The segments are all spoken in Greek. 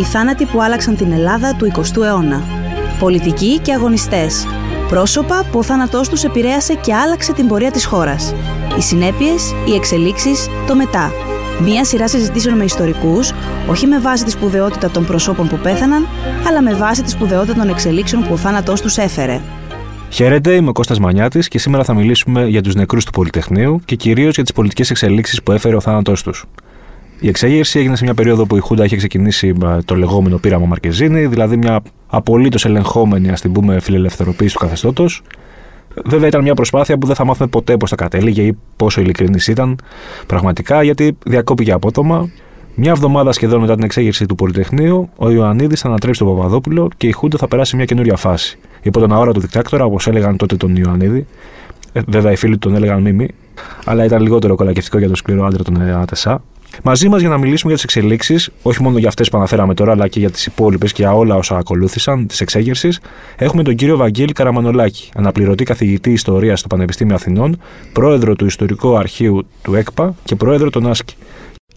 Οι θάνατοι που άλλαξαν την Ελλάδα του 20ου αιώνα. Πολιτικοί και αγωνιστές. Πρόσωπα που ο θάνατός τους επηρέασε και άλλαξε την πορεία της χώρας. Οι συνέπειες, οι εξελίξεις, το μετά. Μία σειρά συζητήσεων με ιστορικούς, όχι με βάση τη σπουδαιότητα των προσώπων που πέθαναν, αλλά με βάση τη σπουδαιότητα των εξελίξεων που ο θάνατός τους έφερε. Χαίρετε, είμαι ο Κώστας Μανιάτης και σήμερα θα μιλήσουμε για τους νεκρούς του Πολυτεχνείου και κυρίως για τις πολιτικές εξελίξεις που έφερε ο θάνατός τους. Η εξέγερση έγινε σε μια περίοδο που η Χούντα είχε ξεκινήσει το λεγόμενο πείραμα Μαρκεζίνη, δηλαδή μια απολύτως ελεγχόμενη, ας την πούμε, φιλελευθερωποίηση του καθεστώτος. Βέβαια ήταν μια προσπάθεια που δεν θα μάθουμε ποτέ πώς θα κατέληγε ή πόσο ειλικρινής ήταν πραγματικά, γιατί διακόπηκε απότομα. Μια εβδομάδα σχεδόν μετά την εξέγερση του Πολυτεχνείου, ο Ιωαννίδης θα ανατρέψει τον Παπαδόπουλο και η Χούντα θα περάσει μια καινούρια φάση. Υπό τον αόρατο δικτάκτορα, όπως έλεγαν τότε τον Ιωαννίδη. Ε, βέβαια, οι φίλοι του τον έλεγαν Μίμη, αλλά ήταν λιγότερο κολακευτικό για τον σκληρό άντρα τον ΑΤΕΣΑ. Μαζί μας για να μιλήσουμε για τις εξελίξεις, όχι μόνο για αυτές που αναφέραμε τώρα, αλλά και για τις υπόλοιπες και για όλα όσα ακολούθησαν της εξέγερσης, έχουμε τον κύριο Βαγγέλη Καραμανολάκη, αναπληρωτή καθηγητή Ιστορίας στο Πανεπιστήμιο Αθηνών, πρόεδρο του Ιστορικού Αρχείου του ΕΚΠΑ και πρόεδρο των ΆΣΚΙ.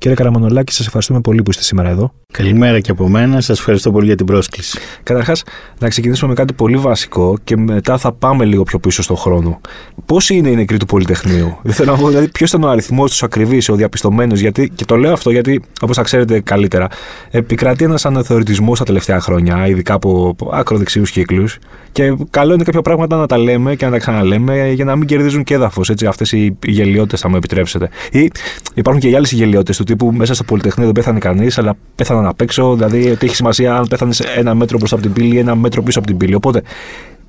Κύριε Καραμανολάκη, σας ευχαριστούμε πολύ που είστε σήμερα εδώ. Καλημέρα και από μένα. Σας ευχαριστώ πολύ για την πρόσκληση. Καταρχάς, να ξεκινήσουμε με κάτι πολύ βασικό και μετά θα πάμε λίγο πιο πίσω στον χρόνο. Πόσοι είναι οι νεκροί του Πολυτεχνείου, Δεν θέλω να πω, δηλαδή, ποιος ήταν ο αριθμός τους ακριβή, ο διαπιστωμένος, γιατί, και το λέω αυτό γιατί, όπως θα ξέρετε καλύτερα, επικρατεί ένας αναθεωρητισμός τα τελευταία χρόνια, ειδικά από ακροδεξιούς κύκλους. Και καλό είναι κάποια πράγματα να τα λέμε και να τα ξαναλέμε για να μην κερδίζουν και έδαφο. Αυτές οι γελιότητες, θα μου επιτρέψετε. Ή υπάρχουν και οι άλλες γελιότητες του τύπου μέσα στο Πολυτεχνείο δεν πέθανε κανείς, αλλά πέθαναν απ' έξω. Δηλαδή ότι έχει σημασία αν πέθανε ένα μέτρο μπροστά από την πύλη ή ένα μέτρο πίσω από την πύλη. Οπότε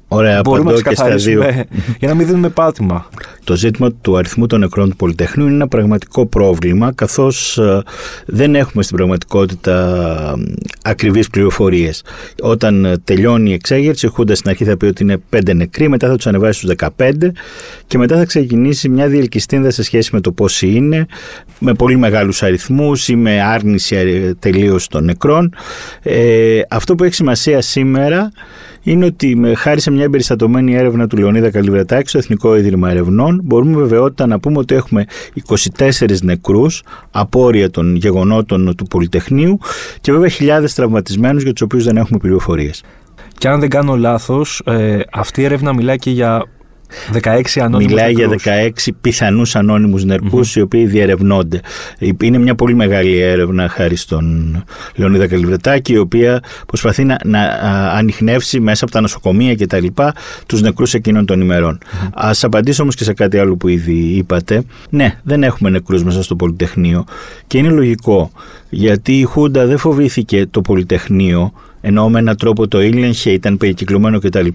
Ωραία, Μπορούμε να και στα δύο. για να μην δίνουμε πάτημα. Το ζήτημα του αριθμού των νεκρών του Πολυτεχνείου είναι ένα πραγματικό πρόβλημα, καθώς ε, δεν έχουμε στην πραγματικότητα ε, ακριβείς πληροφορίες. Όταν ε, τελειώνει η εξέγερση, η Χούντας στην αρχή θα πει ότι είναι 5 νεκροί, μετά θα τους ανεβάσει στους 15 και μετά θα ξεκινήσει μια διελκυστίνδα σε σχέση με το πόσοι είναι, με πολύ μεγάλους αριθμούς ή με άρνηση τελείως των νεκρών. Ε, αυτό που έχει σημασία σήμερα είναι ότι με, χάρη σε μια εμπεριστατωμένη έρευνα του Λεωνίδα Καλυβρετάκη στο Εθνικό Ίδρυμα Ερευνών, μπορούμε βεβαιότητα να πούμε ότι έχουμε 24 νεκρούς, απόρρια των γεγονότων του Πολυτεχνείου και βέβαια χιλιάδες τραυματισμένους για τους οποίους δεν έχουμε πληροφορίες. Και αν δεν κάνω λάθος, ε, αυτή η έρευνα μιλάει και για 16 ανώνυμους Μιλάει για 16 πιθανούς ανώνυμους οι οποίοι διερευνώνται. Είναι μια πολύ μεγάλη έρευνα χάρη στον Λεωνίδα Καλυβρετάκη η οποία προσπαθεί να, να ανοιχνεύσει μέσα από τα νοσοκομεία και τα λοιπά τους νεκρούς εκείνων των ημερών. Mm-hmm. Ας απαντήσω όμως και σε κάτι άλλο που ήδη είπατε. Ναι, δεν έχουμε νεκρούς μέσα στο Πολυτεχνείο και είναι λογικό γιατί η Χούντα δεν φοβήθηκε το Πολυτεχνείο ενώ με έναν τρόπο το ήλεγχε, ήταν περικυκλωμένο κτλ.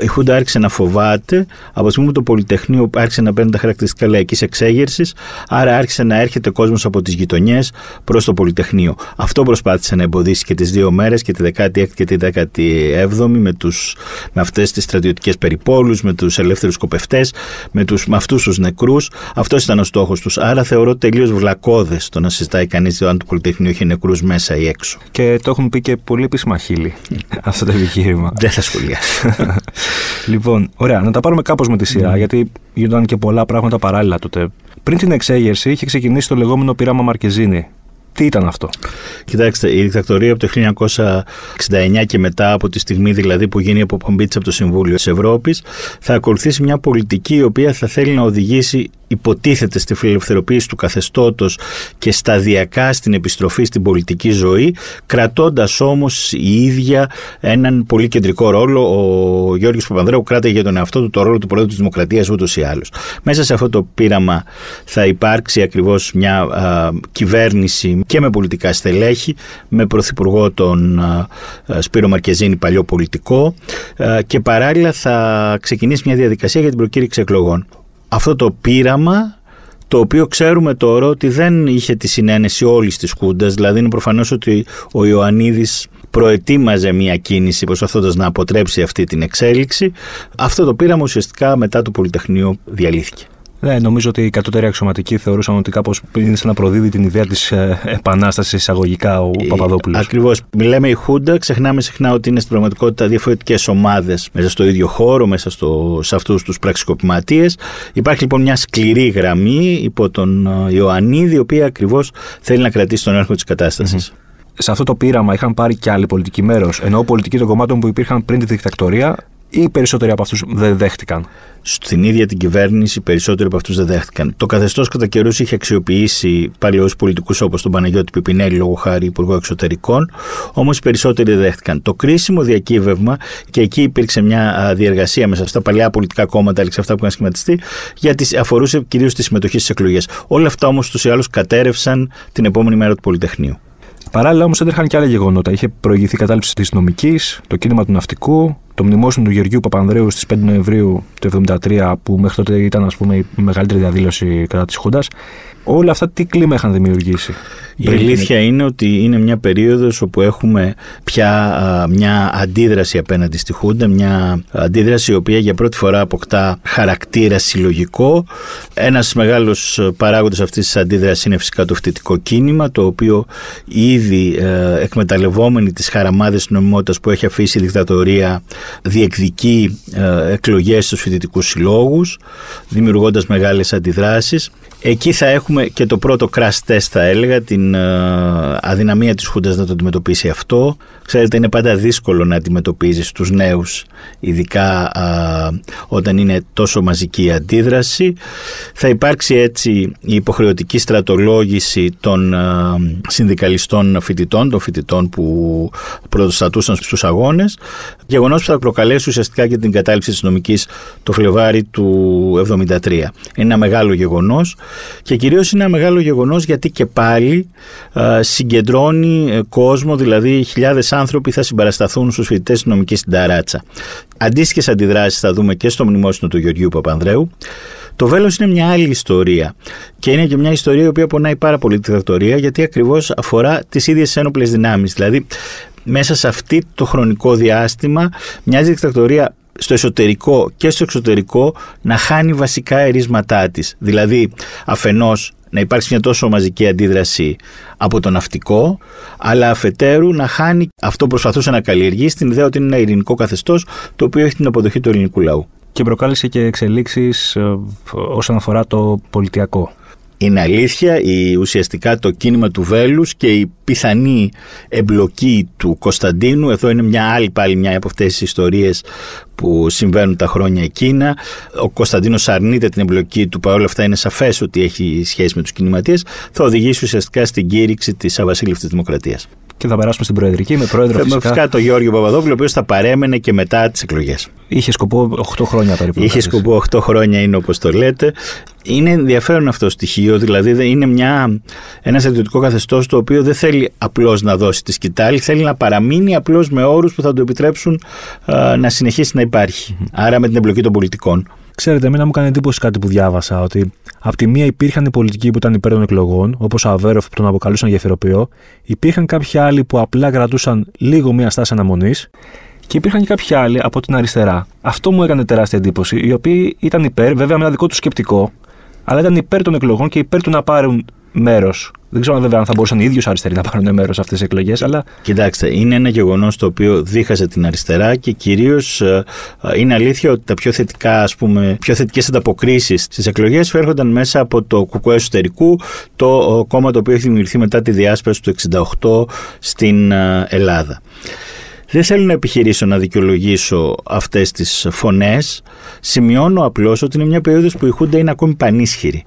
Η Χούντα άρχισε να φοβάται από τη στιγμή που το Πολυτεχνείο άρχισε να παίρνει τα χαρακτηριστικά λαϊκής εξέγερσης, άρα άρχισε να έρχεται κόσμος από τις γειτονιές προς το Πολυτεχνείο. Αυτό προσπάθησε να εμποδίσει και τις δύο μέρες, και τη 16η και τη 17η, με, τους, με αυτές τις στρατιωτικές περιπόλους, με τους ελεύθερους σκοπευτές, με, τους, με αυτούς τους νεκρούς. Αυτός ήταν ο στόχος τους. Άρα θεωρώ τελείως βλακώδες το να συζητάει κανείς αν το Πολυτεχνείο είχε νεκρούς μέσα ή έξω. Και το έχουμε πει και πολύ επίσημα χείλη αυτό το επιχείρημα. Δεν θα σχολιάσω. λοιπόν, ωραία, να τα πάρουμε κάπως με τη σειρά, mm. γιατί γίνονταν και πολλά πράγματα παράλληλα τότε. Πριν την εξέγερση είχε ξεκινήσει το λεγόμενο πείραμα Μαρκεζίνη. Τι ήταν αυτό; Κοιτάξτε, η δικτατορία από το 1969 και μετά, από τη στιγμή δηλαδή που γίνει η αποπομπή τη από το Συμβούλιο της Ευρώπης, θα ακολουθήσει μια πολιτική η οποία θα θέλει να οδηγήσει υποτίθεται στη φιλελευθερωποίηση του καθεστώτος και σταδιακά στην επιστροφή στην πολιτική ζωή, κρατώντας όμως η ίδια έναν πολύ κεντρικό ρόλο. Ο Γιώργος Παπανδρέου κράταγε για τον εαυτό του το ρόλο του Πρόεδρου της Δημοκρατίας ούτως ή άλλως. Μέσα σε αυτό το πείραμα θα υπάρξει ακριβώς μια κυβέρνηση και με πολιτικά στελέχη, με πρωθυπουργό τον Σπύρο Μαρκεζίνη, παλιό πολιτικό και παράλληλα θα ξεκινήσει μια διαδικασία για την προκήρυξη εκλογών αυτό το πείραμα το οποίο ξέρουμε τώρα ότι δεν είχε τη συνένεση όλης της Χούντας, δηλαδή είναι προφανώς ότι ο Ιωαννίδης προετοίμαζε μια κίνηση προσπαθώντας να αποτρέψει αυτή την εξέλιξη. Αυτό το πείραμα ουσιαστικά μετά το Πολυτεχνείο διαλύθηκε. Ναι, νομίζω ότι οι κατώτεροι αξιωματικοί θεωρούσαν ότι κάπως είναι σαν να προδίδει την ιδέα της ε, επανάστασης εισαγωγικά ο ε, Παπαδόπουλος. Ακριβώς. Μιλάμε η Χούντα, ξεχνάμε συχνά ότι είναι στην πραγματικότητα διαφορετικές ομάδες μέσα στο ίδιο χώρο, μέσα στο, σε αυτούς τους πραξικοπηματίες. Υπάρχει λοιπόν μια σκληρή γραμμή υπό τον ε, Ιωαννίδη, η οποία ακριβώς θέλει να κρατήσει τον έλεγχο της κατάστασης. σε αυτό το πείραμα είχαν πάρει και άλλοι πολιτικοί μέρος, ενώ πολιτικοί των κομμάτων που υπήρχαν πριν τη δικτατορία, ή οι περισσότεροι από αυτούς δεν δέχτηκαν. Στην ίδια την κυβέρνηση, περισσότεροι από αυτούς δεν δέχτηκαν. Το καθεστώς κατά καιρούς είχε αξιοποιήσει παλαιούς πολιτικούς όπως τον Παναγιώτη Πιπινέλη, λόγω χάρη Υπουργό Εξωτερικών, όμως οι περισσότεροι δεν δέχτηκαν. Το κρίσιμο διακύβευμα, και εκεί υπήρξε μια διεργασία μέσα στα παλιά πολιτικά κόμματα, σε αυτά που είχαν σχηματιστεί, γιατί αφορούσε κυρίως τη συμμετοχή στις εκλογές. Όλα αυτά όμως του ή άλλου κατέρευσαν την επόμενη μέρα του Πολυτεχνείου. Παράλληλα όμως έτρεχαν και άλλα γεγονότα. Είχε προηγηθεί η κατάληψη της νομικής, το κίνημα του ναυτικού, το μνημόσυνο του Γεωργίου Παπανδρέου στις 5 Νοεμβρίου του 1973, που μέχρι τότε ήταν ας πούμε, η μεγαλύτερη διαδήλωση κατά της Χούντας. Όλα αυτά τι κλίμα είχαν δημιουργήσει; Η αλήθεια είναι ότι είναι μια περίοδος όπου έχουμε πια μια αντίδραση απέναντι στη Χούντα, μια αντίδραση η οποία για πρώτη φορά αποκτά χαρακτήρα συλλογικό. Ένας μεγάλος παράγοντας αυτής της αντίδρασης είναι φυσικά το φοιτητικό κίνημα, το οποίο ήδη ε, εκμεταλλευόμενη τις χαραμάδες νομιμότητας που έχει αφήσει η δικτατορία διεκδικεί ε, εκλογές στους φοιτητικούς συλλόγους, δημιουργώντας μεγάλες αντιδράσεις. Εκεί θα έχουμε και το πρώτο crash test θα έλεγα, την ε, αδυναμία της Χούντας να το αντιμετωπίσει αυτό. Ξέρετε είναι πάντα δύσκολο να αντιμετωπίζεις τους νέους, ειδικά όταν είναι τόσο μαζική η αντίδραση. Θα υπάρξει έτσι η υποχρεωτική στρατολόγηση των συνδικαλιστών φοιτητών, των φοιτητών που πρωτοστατούσαν στους αγώνες. Γεγονός που θα προκαλέσει ουσιαστικά και την κατάληψη της νομικής το Φλεβάρι του 1973. Είναι ένα μεγάλο γεγονός και κυρίως είναι ένα μεγάλο γεγονός γιατί και πάλι συγκεντρώνει ε, κόσμο, δηλαδή χιλιάδες άνθρωποι θα συμπαρασταθούν στους φοιτητές της νομικής στην Ταράτσα. Αντίστοιχες αντιδράσεις θα δούμε και στο μνημόσυνο του Γεωργίου Παπανδρέου. Το Βέλος είναι μια άλλη ιστορία και είναι και μια ιστορία η οποία πονάει πάρα πολύ τη δικτατορία γιατί ακριβώς αφορά τις ίδιες ένοπλες δυνάμεις. Δηλαδή μέσα σε αυτή το χρονικό διάστημα μια δικτατορία στο εσωτερικό και στο εξωτερικό να χάνει βασικά ερίσματά της. Δηλαδή αφενός να υπάρξει μια τόσο μαζική αντίδραση από το ναυτικό, αλλά αφετέρου να χάνει αυτό που προσπαθούσε να καλλιεργήσει την ιδέα ότι είναι ένα ειρηνικό καθεστώς το οποίο έχει την αποδοχή του ελληνικού λαού. Και προκάλεσε και εξελίξεις ε, όσον αφορά το πολιτιακό. Είναι αλήθεια, η, ουσιαστικά το κίνημα του Βέλους και η πιθανή εμπλοκή του Κωνσταντίνου, εδώ είναι μια άλλη πάλι μια από αυτές τις ιστορίες που συμβαίνουν τα χρόνια εκείνα. Ο Κωνσταντίνος αρνείται την εμπλοκή του, παρόλα αυτά είναι σαφές ότι έχει σχέση με τους κινηματίες, θα οδηγήσει ουσιαστικά στην κήρυξη της αβασίλευτης δημοκρατίας. Και θα περάσουμε στην Προεδρική με πρόεδρο φυσικά. φυσικά τον Γιώργο Παπαδόπουλο, ο οποίος θα παρέμενε και μετά τις εκλογές. Είχε σκοπό 8 χρόνια περίπου. Είχε σκοπό 8 χρόνια, είναι όπως το λέτε. Είναι ενδιαφέρον αυτό το στοιχείο, δηλαδή είναι μια, ένας στρατιωτικό καθεστώς το οποίο δεν θέλει απλώς να δώσει τη σκητάλη, θέλει να παραμείνει απλώς με όρους που θα του επιτρέψουν να συνεχίσει να υπάρχει. Άρα με την εμπλοκή των πολιτικών. Ξέρετε, εμένα μου έκανε εντύπωση κάτι που διάβασα, ότι από τη μία υπήρχαν οι πολιτικοί που ήταν υπέρ των εκλογών, όπως ο Αβέροφ που τον αποκαλούσαν γεφυροποιό, υπήρχαν κάποιοι άλλοι που απλά κρατούσαν λίγο μία στάση αναμονής και υπήρχαν και κάποιοι άλλοι από την αριστερά. Αυτό μου έκανε τεράστια εντύπωση, οι οποίοι ήταν υπέρ, βέβαια με ένα δικό τους σκεπτικό, αλλά ήταν υπέρ των εκλογών και υπέρ του να πάρουν μέρος. Δεν ξέρω βέβαια αν θα μπορούσαν οι ίδιοι αριστεροί να πάρουν μέρος σε αυτές τις εκλογές, αλλά. Κοιτάξτε, είναι ένα γεγονός το οποίο δίχασε την αριστερά και κυρίως ε, είναι αλήθεια ότι τα πιο θετικά, ας πούμε, πιο θετικές ανταποκρίσεις στις εκλογές φέρχονταν μέσα από το κουκουέ εσωτερικού, το κόμμα το οποίο έχει δημιουργηθεί μετά τη διάσπαση του 68 στην ε, Ελλάδα. Δεν θέλω να επιχειρήσω να δικαιολογήσω αυτές τις φωνές. Σημειώνω απλώς ότι είναι μια περίοδος που η Χούντα είναι ακόμη πανίσχυρη.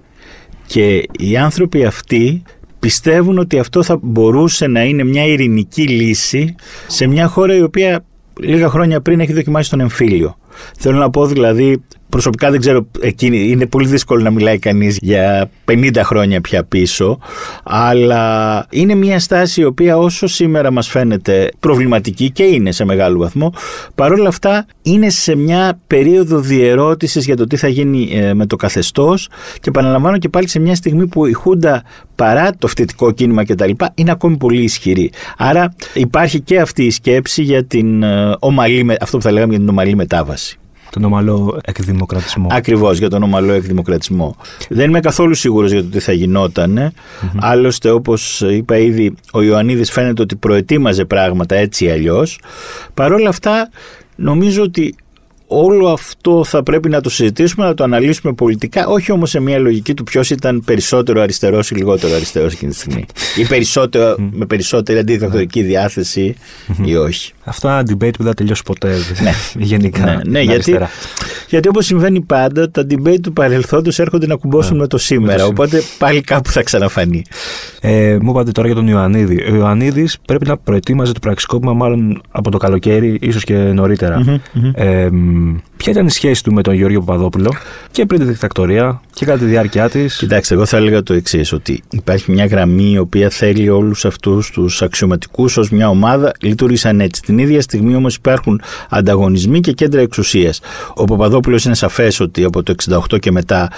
Και οι άνθρωποι αυτοί πιστεύουν ότι αυτό θα μπορούσε να είναι μια ειρηνική λύση σε μια χώρα η οποία λίγα χρόνια πριν έχει δοκιμάσει τον εμφύλιο. Θέλω να πω δηλαδή Προσωπικά δεν ξέρω, εκείνη, είναι πολύ δύσκολο να μιλάει κανείς για 50 χρόνια πια πίσω, αλλά είναι μια στάση η οποία όσο σήμερα μας φαίνεται προβληματική και είναι σε μεγάλο βαθμό, παρόλα αυτά είναι σε μια περίοδο διερώτησης για το τι θα γίνει ε, με το καθεστώς και επαναλαμβάνω και πάλι σε μια στιγμή που η Χούντα παρά το φοιτητικό κίνημα κτλ. είναι ακόμη πολύ ισχυρή. Άρα υπάρχει και αυτή η σκέψη για την ε, ομαλή, αυτό που θα λέγαμε για την ομαλή μετάβαση τον ομαλό εκδημοκρατισμό. Ακριβώς, για τον ομαλό εκδημοκρατισμό. Δεν είμαι καθόλου σίγουρος για το τι θα γινόταν. Mm-hmm. Άλλωστε, όπως είπα ήδη, ο Ιωαννίδης φαίνεται ότι προετοίμαζε πράγματα έτσι ή αλλιώς. Παρ' όλα αυτά, νομίζω ότι όλο αυτό θα πρέπει να το συζητήσουμε, να το αναλύσουμε πολιτικά, όχι όμως σε μια λογική του ποιος ήταν περισσότερο αριστερός ή λιγότερο αριστερός εκείνη τη στιγμή. ή περισσότερο, με περισσότερη αντιδιδακτορική διάθεση ή όχι. Αυτό είναι ένα debate που δεν θα τελειώσει ποτέ. Ναι. Γενικά. Ναι, ναι γιατί, γιατί όπως συμβαίνει πάντα, τα debate του παρελθόντος έρχονται να κουμπώσουν με το σήμερα. Οπότε πάλι κάπου θα ξαναφανεί. Ε, μου είπατε τώρα για τον Ιωαννίδη. Ο Ιωαννίδης πρέπει να προετοίμαζε το πραξικόπημα μάλλον από το καλοκαίρι, ίσως και νωριτερα Ε, ποια ήταν η σχέση του με τον Γιώργο Παπαδόπουλο και πριν τη δικτακτορία και κατά τη διάρκεια της; Κοιτάξτε, εγώ θα έλεγα το εξής, ότι υπάρχει μια γραμμή η οποία θέλει όλους αυτούς τους αξιωματικούς ως μια ομάδα λειτουργήσαν έτσι. Την ίδια στιγμή όμως υπάρχουν ανταγωνισμοί και κέντρα εξουσίας. Ο Παπαδόπουλος είναι σαφές ότι από το 68 και μετά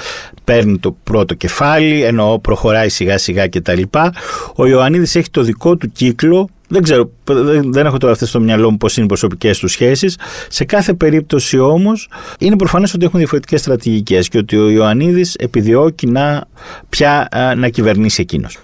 παίρνει το πρώτο κεφάλι, ενώ προχωράει σιγά σιγά κτλ. Ο Ιωαννίδης έχει το δικό του κύκλο δεν ξέρω, δεν έχω τώρα αυτές στο μυαλό μου πώς είναι οι προσωπικές τους σχέσεις. Σε κάθε περίπτωση όμως είναι προφανές ότι έχουν διαφορετικές στρατηγικές και ότι ο Ιωαννίδης επιδιώκει να πια να κυβερνήσει εκείνος.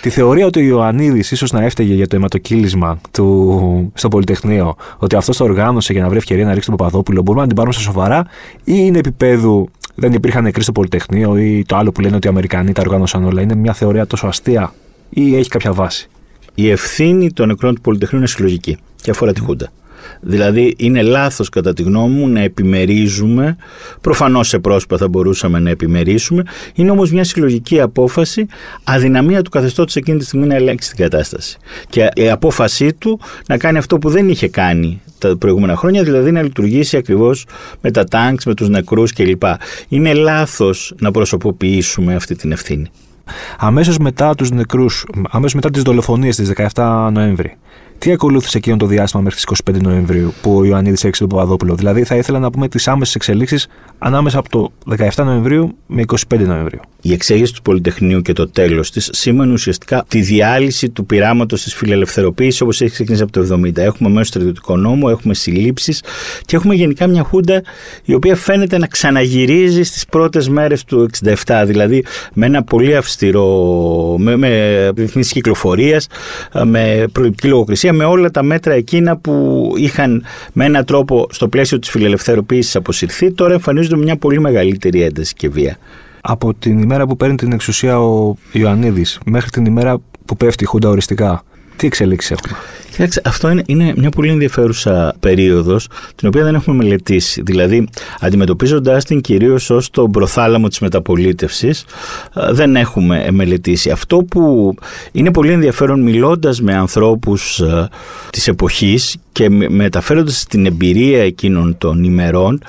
Τη θεωρία ότι ο Ιωαννίδης ίσως να έφταιγε για το αιματοκύλισμα του στο Πολυτεχνείο, ότι αυτός το οργάνωσε για να βρει ευκαιρία να ρίξει τον Παπαδόπουλο, μπορούμε να την πάρουμε στα σοβαρά, ή είναι επίπεδου δεν υπήρχαν νεκροί στο Πολυτεχνείο, ή το άλλο που λένε ότι οι Αμερικανοί τα οργάνωσαν όλα. Είναι μια θεωρία τόσο αστεία, ή έχει κάποια βάση; Η ευθύνη των νεκρών του Πολυτεχνείου είναι συλλογική και αφορά τη Χούντα. Δηλαδή είναι λάθος κατά τη γνώμη μου να επιμερίζουμε, προφανώς σε πρόσωπα θα μπορούσαμε να επιμερίσουμε, είναι όμως μια συλλογική απόφαση, αδυναμία του καθεστώτος εκείνη τη στιγμή να ελέγξει την κατάσταση. Και η απόφασή του να κάνει αυτό που δεν είχε κάνει τα προηγούμενα χρόνια, δηλαδή να λειτουργήσει ακριβώς με τα τάγκς, με τους νεκρούς κλπ. Είναι λάθος να προσωποποιήσουμε αυτή την ευθύνη. Αμέσως μετά τους νεκρούς, αμέσως μετά τις δολοφονίες της 17 Νοέμβρη, τι ακολούθησε εκείνο το διάστημα μέχρι τις 25 Νοεμβρίου που ο Ιωαννίδης έξι τον Παπαδόπουλο; Δηλαδή, θα ήθελα να πούμε τις άμεσες εξελίξεις ανάμεσα από το 17 Νοεμβρίου με 25 Νοεμβρίου. Η εξέγερση του Πολυτεχνείου και το τέλος της σήμαινε ουσιαστικά τη διάλυση του πειράματος της φιλελευθερωποίησης όπως έχει ξεκινήσει από το 70. Έχουμε μέσω στρατιωτικό νόμο, έχουμε συλλήψεις και έχουμε γενικά μια χούντα η οποία φαίνεται να ξαναγυρίζει στις πρώτες μέρες του 67. Δηλαδή, με ένα πολύ αυστηρό, με, με ρυθμίσεις κυκλοφορίας, με προληπτική λογοκρισία με όλα τα μέτρα εκείνα που είχαν με έναν τρόπο στο πλαίσιο της φιλελευθεροποίησης αποσυρθεί, τώρα εμφανίζονται μια πολύ μεγαλύτερη ένταση και βία. Από την ημέρα που παίρνει την εξουσία ο Ιωαννίδης μέχρι την ημέρα που πέφτει η Χούντα οριστικά, τι εξελίξεις έχουμε; Κοιτάξτε, αυτό είναι, είναι μια πολύ ενδιαφέρουσα περίοδος, την οποία δεν έχουμε μελετήσει. Δηλαδή, αντιμετωπίζοντα την κυρίως ως τον προθάλαμο της μεταπολίτευσης, δεν έχουμε μελετήσει. Αυτό που είναι πολύ ενδιαφέρον, μιλώντας με ανθρώπους της εποχής και μεταφέροντας την εμπειρία εκείνων των ημερών,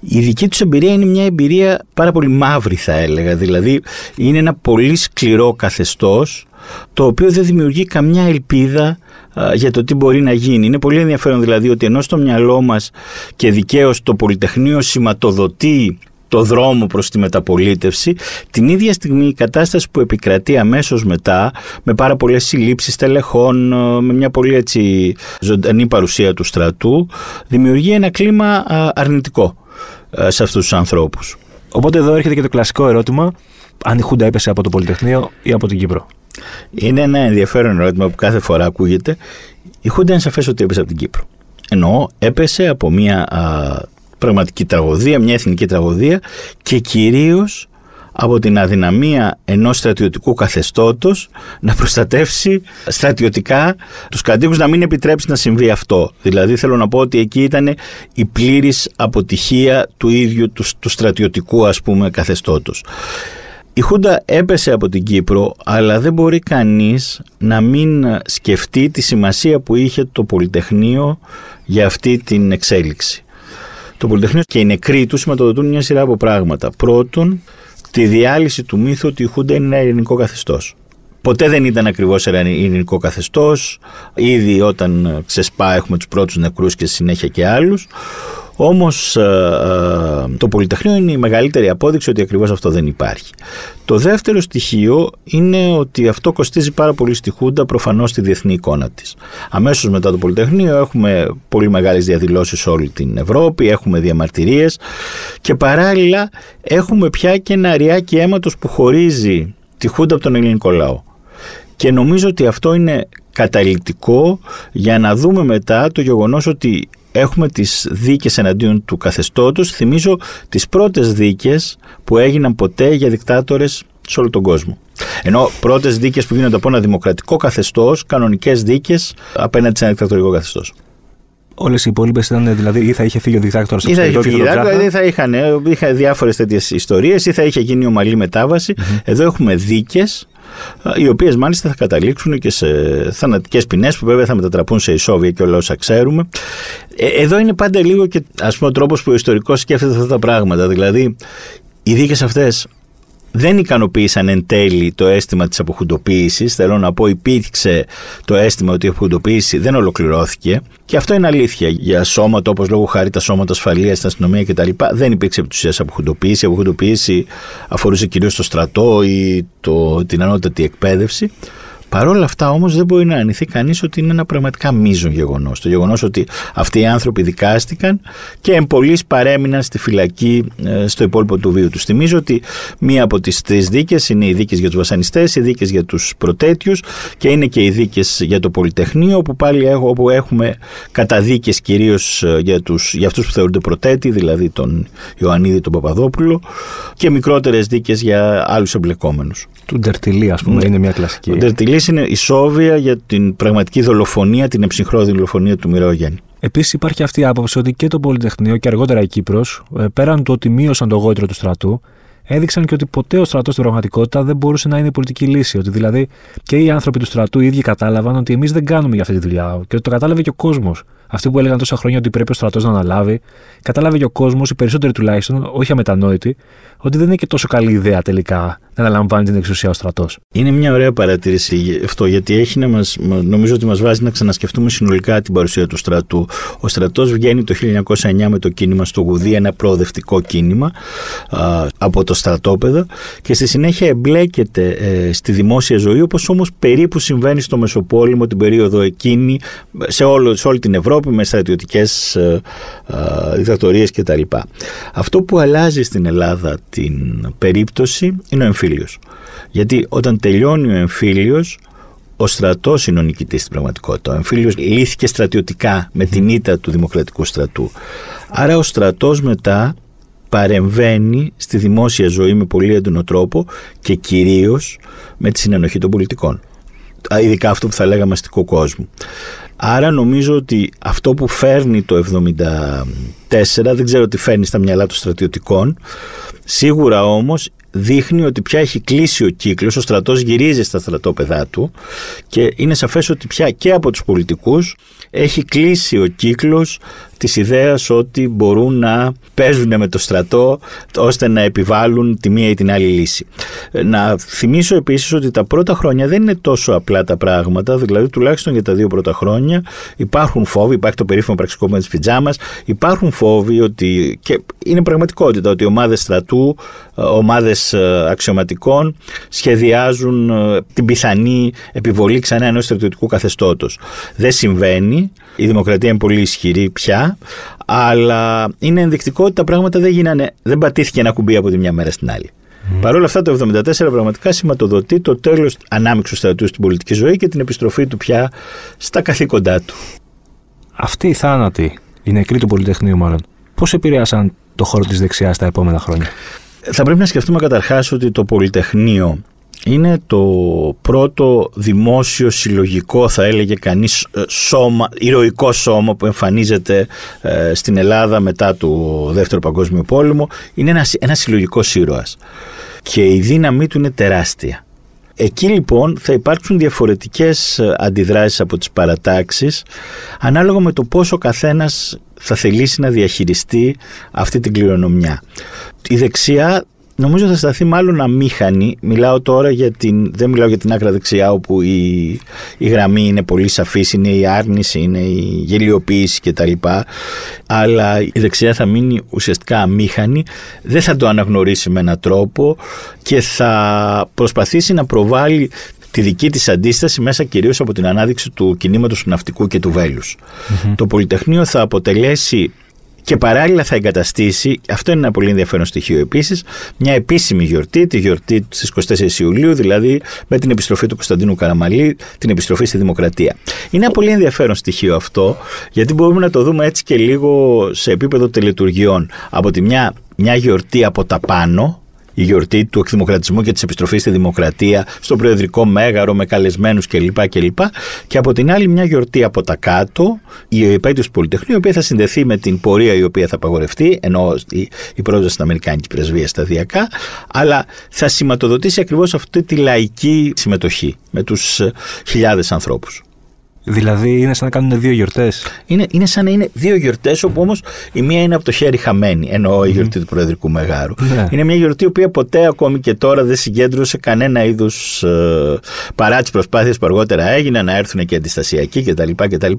η δική τους εμπειρία είναι μια εμπειρία πάρα πολύ μαύρη θα έλεγα. Δηλαδή είναι ένα πολύ σκληρό καθεστώς το οποίο δεν δημιουργεί καμιά ελπίδα για το τι μπορεί να γίνει. Είναι πολύ ενδιαφέρον δηλαδή ότι ενώ στο μυαλό μας και δικαίως το Πολυτεχνείο σηματοδοτεί το δρόμο προς τη μεταπολίτευση, την ίδια στιγμή η κατάσταση που επικρατεί αμέσως μετά, με πάρα πολλές συλλήψεις τελεχών, με μια πολύ έτσι ζωντανή παρουσία του στρατού, δημιουργεί ένα κλίμα αρνητικό σε αυτούς τους ανθρώπους. Οπότε εδώ έρχεται και το κλασικό ερώτημα, αν η Χούντα έπεσε από το Πολυτεχνείο ή από την Κύπρο; Είναι ένα ενδιαφέρον ερώτημα που κάθε φορά ακούγεται. Η Χούντα είναι σαφές ότι έπεσε από την Κύπρο. Εννοώ, έπεσε από μια πραγματική τραγωδία, μια εθνική τραγωδία και κυρίως από την αδυναμία ενός στρατιωτικού καθεστώτος να προστατεύσει στρατιωτικά τους κατοίκους να μην επιτρέψει να συμβεί αυτό. Δηλαδή θέλω να πω ότι εκεί ήταν η πλήρης αποτυχία του ίδιου του, του στρατιωτικού ας πούμε καθεστώτος. Η Χούντα έπεσε από την Κύπρο, αλλά δεν μπορεί κανείς να μην σκεφτεί τη σημασία που είχε το Πολυτεχνείο για αυτή την εξέλιξη. Το Πολυτεχνείο και οι νεκροί τους σηματοδοτούν μια σειρά από πράγματα. Πρώτον, τη διάλυση του μύθου ότι η Χούντα είναι ένα ελληνικό καθεστώς. Ποτέ δεν ήταν ακριβώς ένα ελληνικό καθεστώς. Ήδη όταν ξεσπά έχουμε τους πρώτους νεκρούς και συνέχεια και άλλους. Όμως ε, ε, το Πολυτεχνείο είναι η μεγαλύτερη απόδειξη ότι ακριβώς αυτό δεν υπάρχει. Το δεύτερο στοιχείο είναι ότι αυτό κοστίζει πάρα πολύ στη Χούντα προφανώς στη διεθνή εικόνα της. Αμέσως μετά το Πολυτεχνείο έχουμε πολύ μεγάλες διαδηλώσεις σε όλη την Ευρώπη, έχουμε διαμαρτυρίες και παράλληλα έχουμε πια και ένα αριάκι αίματος που χωρίζει τη Χούντα από τον ελληνικό λαό. Και νομίζω ότι αυτό είναι καταλητικό για να δούμε μετά το γεγονός ότι έχουμε τις δίκες εναντίον του καθεστώτος. Θυμίζω τις πρώτες δίκες που έγιναν ποτέ για δικτάτορες σε όλο τον κόσμο. Ενώ πρώτες δίκες που γίνονται από ένα δημοκρατικό καθεστώς, κανονικές δίκες απέναντι σε ένα δικτατορικό καθεστώς. Όλες οι υπόλοιπες ήταν δηλαδή ή θα είχε φύγει ο δικτάκτορας Ή θα είχε φύγει ο δηλαδή θα είχαν, είχαν διάφορες τέτοιες ιστορίες ή θα είχε γίνει ομαλή μετάβαση. Mm-hmm. Εδώ έχουμε δίκες οι οποίες μάλιστα θα καταλήξουν και σε θανατικές ποινές που βέβαια θα μετατραπούν σε ισόβια και όλα όσα ξέρουμε. Ε, εδώ είναι πάντα λίγο και ας πούμε ο τρόπος που ο ιστορικός σκέφτεται αυτά τα πράγματα. Δηλαδή, οι δίκες αυτές δεν ικανοποίησαν εν τέλει το αίσθημα της αποχουντοποίησης. Θέλω να πω υπήρξε το αίσθημα ότι η αποχουντοποίηση δεν ολοκληρώθηκε και αυτό είναι αλήθεια. Για σώματα όπως λόγω χάρη τα σώματα ασφαλείας, την αστυνομία κτλ. δεν υπήρξε επί της αποχουντοποίηση. Η αποχουντοποίηση αφορούσε κυρίως το στρατό ή το, την ανώτατη εκπαίδευση. Παρ' όλα αυτά όμως δεν μπορεί να αρνηθεί κανείς ότι είναι ένα πραγματικά μείζον γεγονός. Το γεγονός ότι αυτοί οι άνθρωποι δικάστηκαν και εμπολεί παρέμειναν στη φυλακή ε, στο υπόλοιπο του βίου τους. Θυμίζω ότι μία από τις τρεις δίκες είναι οι δίκες για τους βασανιστές, οι δίκες για τους προτέτειους και είναι και οι δίκες για το Πολυτεχνείο, όπου πάλι έχω, όπου έχουμε καταδίκες κυρίως ε, για, τους, για αυτούς που θεωρούνται προτέτοι, δηλαδή τον Ιωαννίδη τον Παπαδόπουλο, και μικρότερες δίκες για άλλους εμπλεκόμενους. Του Ντερτιλή, ας πούμε, ναι. είναι μια κλασική. Ο Ντερτιλής είναι ισόβια για την πραγματική δολοφονία, την εψυχρό δολοφονία του Μοιράου Γέννη. Επίσης, υπάρχει αυτή η άποψη ότι και το Πολυτεχνείο και αργότερα η Κύπρος, ε, πέραν του ότι μείωσαν το γόητρο του στρατού, έδειξαν και ότι ποτέ ο στρατός στην πραγματικότητα δεν μπορούσε να είναι πολιτική λύση. Ότι δηλαδή και οι άνθρωποι του στρατού οι ίδιοι κατάλαβαν ότι εμείς δεν κάνουμε για αυτή τη δουλειά. Και ότι το κατάλαβε και ο κόσμος. Αυτοί που έλεγαν τόσα χρόνια ότι πρέπει ο στρατός να αναλάβει, κατάλαβε και ο κόσμος, οι περισσότεροι τουλάχιστον, όχι αμετανόητοι, ότι δεν είναι και τόσο καλή ιδέα τελικά να αναλαμβάνει την εξουσία ο στρατός. Είναι μια ωραία παρατήρηση αυτό, γιατί έχει να μας, νομίζω ότι μας βάζει να ξανασκεφτούμε συνολικά την παρουσία του στρατού. Ο στρατός βγαίνει το 1909 με το κίνημα στο Γουδί, ένα προοδευτικό κίνημα α, από το στρατόπεδο και στη συνέχεια εμπλέκεται ε, στη δημόσια ζωή, όπως όμως περίπου συμβαίνει στο Μεσοπόλεμο την περίοδο εκείνη, σε, όλο, σε όλη την Ευρώπη, με στρατιωτικές ε, ε, δικτατορίες κτλ. Αυτό που αλλάζει στην Ελλάδα την περίπτωση είναι ο εμφύλιος. Γιατί όταν τελειώνει ο εμφύλιος, ο στρατός είναι ο νικητής στην πραγματικότητα. Ο εμφύλιος λύθηκε στρατιωτικά με την ήττα του δημοκρατικού στρατού. Άρα ο στρατός μετά παρεμβαίνει στη δημόσια ζωή με πολύ έντονο τρόπο και κυρίως με τη συνενοχή των πολιτικών. Ειδικά αυτό που θα λέγαμε αστικό κόσμο. Άρα νομίζω ότι αυτό που φέρνει το 74, δεν ξέρω τι φέρνει στα μυαλά των στρατιωτικών, σίγουρα όμως δείχνει ότι πια έχει κλείσει ο κύκλος, ο στρατός γυρίζει στα στρατόπεδά του και είναι σαφές ότι πια και από τους πολιτικούς έχει κλείσει ο κύκλος της ιδέας ότι μπορούν να παίζουν με το στρατό ώστε να επιβάλλουν τη μία ή την άλλη λύση. Να θυμίσω επίσης ότι τα πρώτα χρόνια δεν είναι τόσο απλά τα πράγματα, δηλαδή τουλάχιστον για τα δύο πρώτα χρόνια υπάρχουν φόβοι, υπάρχει το περίφημο πραξικόπημα της πιτζάμας, υπάρχουν φόβοι ότι, και είναι πραγματικότητα ότι ομάδες στρατού, ομάδες ε, αξιωματικών σχεδιάζουν ε, την πιθανή επιβολή ξανά ενός στρατιωτικού καθεστώτος. Δεν συμβαίνει, η δημοκρατία είναι πολύ ισχυρή πια, αλλά είναι ενδεικτικό ότι τα πράγματα δεν γίνανε, δεν πατήθηκε ένα κουμπί από τη μια μέρα στην άλλη. Mm. Παρ' όλα αυτά, το 1974 πραγματικά σηματοδοτεί το τέλος ανάμειξου στρατού στην πολιτική ζωή και την επιστροφή του πια στα καθήκοντά του. Αυτοί οι θάνατοι, οι νεκροί του Πολυτεχνείου μάλλον, πώς επηρέασαν το χώρο της δεξιάς τα επόμενα χρόνια; Θα πρέπει να σκεφτούμε καταρχάς ότι το Πολυτεχνείο είναι το πρώτο δημόσιο συλλογικό θα έλεγε κανείς ε, σώμα, ηρωικό σώμα που εμφανίζεται ε, στην Ελλάδα μετά το Δεύτερο Παγκόσμιο Πόλεμο είναι ένας, ένας συλλογικός ήρωας και η δύναμή του είναι τεράστια. Εκεί λοιπόν θα υπάρξουν διαφορετικές ε, αντιδράσεις από τις παρατάξεις ανάλογα με το πόσο καθένας θα θελήσει να διαχειριστεί αυτή την κληρονομιά. Η δεξιά Νομίζω θα σταθεί μάλλον αμήχανη. Μιλάω τώρα για την. Δεν μιλάω για την άκρα δεξιά, όπου η, η γραμμή είναι πολύ σαφής, είναι η άρνηση, είναι η γελιοποίηση κτλ. Αλλά η δεξιά θα μείνει ουσιαστικά αμήχανη, δεν θα το αναγνωρίσει με έναν τρόπο και θα προσπαθήσει να προβάλλει τη δική της αντίσταση μέσα κυρίως από την ανάδειξη του κινήματος του ναυτικού και του βελους Το Πολυτεχνείο θα αποτελέσει και παράλληλα θα εγκαταστήσει, αυτό είναι ένα πολύ ενδιαφέρον στοιχείο επίσης, μια επίσημη γιορτή, τη γιορτή της 24 Ιουλίου, δηλαδή με την επιστροφή του Κωνσταντίνου Καραμαλή, την επιστροφή στη Δημοκρατία. Είναι ένα πολύ ενδιαφέρον στοιχείο αυτό, γιατί μπορούμε να το δούμε έτσι και λίγο σε επίπεδο τελετουργιών. Από τη μια, μια γιορτή από τα πάνω, η γιορτή του εκδημοκρατισμού και της επιστροφής στη δημοκρατία, στο Προεδρικό Μέγαρο με καλεσμένους κλπ. κλπ. Και από την άλλη, μια γιορτή από τα κάτω, η επέτειος του Πολυτεχνείου, η οποία θα συνδεθεί με την πορεία η οποία θα απαγορευτεί, ενώ η, η πρόσβαση στην Αμερικάνικη πρεσβεία σταδιακά, αλλά θα σηματοδοτήσει ακριβώς αυτή τη λαϊκή συμμετοχή με τους χιλιάδες ανθρώπους. Δηλαδή είναι σαν να κάνουν δύο γιορτές. Είναι, είναι σαν να είναι δύο γιορτές, όπου όμως η μία είναι από το χέρι χαμένη, εννοώ η γιορτή του Προεδρικού Μεγάρου. Ναι. Είναι μια γιορτή η οποία ποτέ ακόμη και τώρα δεν συγκέντρωσε κανένα είδους. Ε, παρά τις προσπάθειες που αργότερα έγιναν να έρθουν και αντιστασιακοί κτλ. κτλ.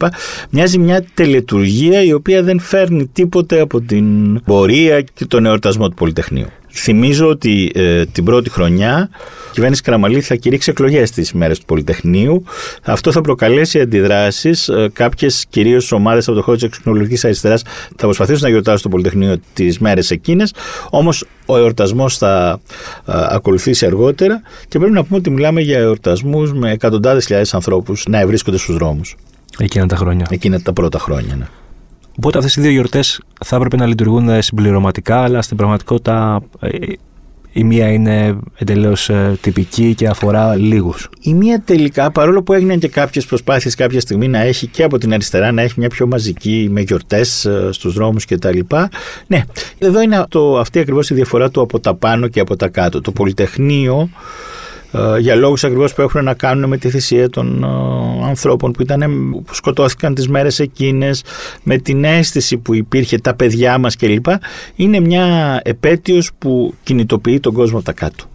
Μοιάζει μια τελετουργία η οποία δεν φέρνει τίποτε από την πορεία και τον εορτασμό του Πολυτεχνείου. Θυμίζω ότι ε, την πρώτη χρονιά η κυβέρνηση Καραμαλή θα κηρύξει εκλογές στις μέρες του Πολυτεχνείου. Αυτό θα προκαλέσει αντιδράσεις. Ε, Κάποιες κυρίως ομάδες από το χώρο της εξοκοινωνική αριστεράς θα προσπαθήσουν να γιορτάσουν το Πολυτεχνείο τις μέρες εκείνες. Όμως ο εορτασμός θα ε, ακολουθήσει αργότερα και πρέπει να πούμε ότι μιλάμε για εορτασμούς με εκατοντάδες χιλιάδες ανθρώπους να βρίσκονται στους δρόμους. Εκείνα τα χρόνια. Εκείνα τα πρώτα χρόνια, ναι. Οπότε αυτές οι δύο γιορτές θα έπρεπε να λειτουργούν συμπληρωματικά, αλλά στην πραγματικότητα ε, η μία είναι εντελώς ε, τυπική και αφορά λίγους. Η μία τελικά, παρόλο που έγιναν και κάποιες προσπάθειες κάποια στιγμή να έχει και από την αριστερά να έχει μια πιο μαζική με γιορτές ε, στους δρόμους κτλ. Ναι, εδώ είναι το, αυτή ακριβώς η διαφορά του από τα πάνω και από τα κάτω. Το Πολυτεχνείο ε, για λόγους ακριβώς που έχουν να κάνουν με τη θυσία των ε, ανθρώπων που, ήταν, που σκοτώθηκαν τις μέρες εκείνες με την αίσθηση που υπήρχε τα παιδιά μας κλπ. Είναι μια επέτειος που κινητοποιεί τον κόσμο από τα κάτω.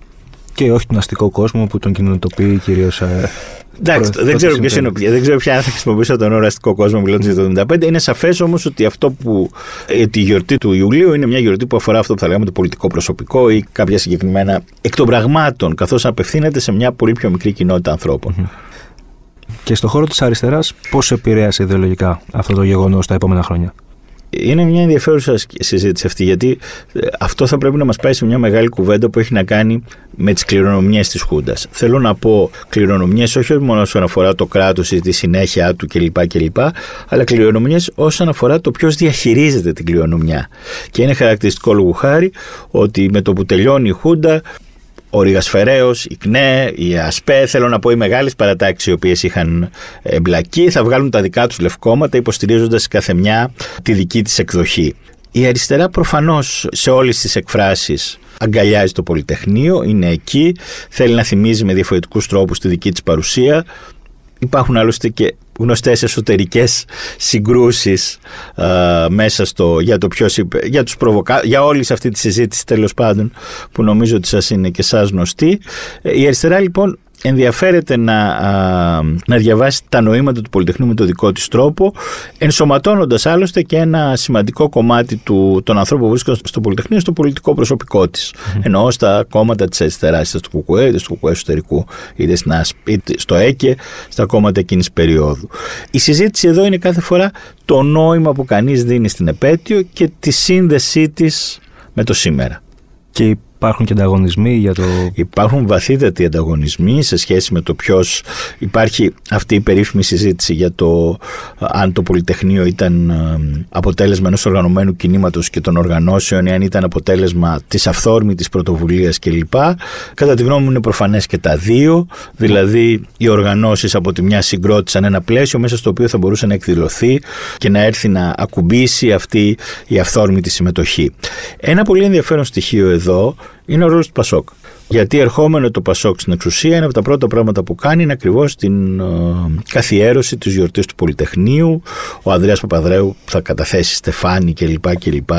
Και όχι τον αστικό κόσμο που τον κινητοποιεί κυρίως ε, Εντάξει, δεν ξέρω ποιος είναι Δεν ξέρω ποια θα χρησιμοποιήσω τον οραστικό κόσμο μιλώντας για το 1975. Είναι σαφές όμως ότι αυτό που. τη γιορτή του Ιουλίου είναι μια γιορτή που αφορά αυτό που θα λέγαμε το πολιτικό προσωπικό ή κάποια συγκεκριμένα εκ των πραγμάτων, καθώς απευθύνεται σε μια πολύ πιο μικρή κοινότητα ανθρώπων. Και στον χώρο της αριστεράς, πώς επηρέασε ιδεολογικά αυτό το γεγονός τα επόμενα χρόνια; Είναι μια ενδιαφέρουσα συζήτηση αυτή, γιατί ε, αυτό θα πρέπει να μας πάει σε μια μεγάλη κουβέντα που έχει να κάνει με τις κληρονομιές της Χούντας. Θέλω να πω κληρονομιές όχι μόνο όσον αφορά το κράτος ή τη συνέχεια του κλπ. κλπ αλλά κληρονομιές όσον αφορά το ποιος διαχειρίζεται την κληρονομιά. Και είναι χαρακτηριστικό λόγου χάρη ότι με το που τελειώνει η Χούντα ο Ριγασφαιρέο, η ΚΝΕ, η ΑΣΠΕ, θέλω να πω οι μεγάλες παρατάξεις οι οποίες είχαν εμπλακεί, θα βγάλουν τα δικά τους λευκόματα υποστηρίζοντας κάθε μια τη δική της εκδοχή. Η αριστερά προφανώς σε όλες τις εκφράσεις αγκαλιάζει το Πολυτεχνείο, είναι εκεί, θέλει να θυμίζει με διαφορετικούς τρόπους τη δική της παρουσία. Υπάρχουν άλλωστε και γνωστές εσωτερικές συγκρούσεις μέσα στο, για, το ποιος, για τους προβοκα... για όλη αυτή τη συζήτηση τέλος πάντων που νομίζω ότι σας είναι και σας γνωστή. Ε, η αριστερά λοιπόν ενδιαφέρεται να, να διαβάσει τα νοήματα του Πολυτεχνείου με το δικό της τρόπο, ενσωματώνοντας άλλωστε και ένα σημαντικό κομμάτι του, των ανθρώπων που βρίσκονται στο Πολυτεχνείο στο πολιτικό προσωπικό της. Mm. Εννοώ στα κόμματα της αριστεράς, είτε στο ΚΚΕ, είτε στο ΚΚΕ εσωτερικού, είτε, είτε στο ΕΚΕ, στα κόμματα εκείνης περίοδου. Η συζήτηση εδώ είναι κάθε φορά το νόημα που κανείς δίνει στην επέτειο και τη σύνδεσή της με το σήμερα. Και Υπάρχουν και ανταγωνισμοί για το. Υπάρχουν βαθύτατοι ανταγωνισμοί σε σχέση με το ποιο. Υπάρχει αυτή η περίφημη συζήτηση για το αν το Πολυτεχνείο ήταν ε, αποτέλεσμα ενός οργανωμένου κινήματος και των οργανώσεων, ή αν ήταν αποτέλεσμα της αυθόρμητη πρωτοβουλίας κλπ. Κατά τη γνώμη μου είναι προφανές και τα δύο. Δηλαδή, οι οργανώσεις από τη μια συγκρότησαν ένα πλαίσιο μέσα στο οποίο θα μπορούσε να εκδηλωθεί και να έρθει να ακουμπήσει αυτή η αυθόρμητη συμμετοχή. Ένα πολύ ενδιαφέρον στοιχείο εδώ είναι ο ρόλο του Πασόκ. Γιατί ερχόμενο το Πασόκ στην εξουσία είναι από τα πρώτα πράγματα που κάνει είναι ακριβώς την uh, καθιέρωση της γιορτής του Πολυτεχνείου. Ο Ανδρέας Παπαδρέου θα καταθέσει Στεφάνη κλπ. κλπ.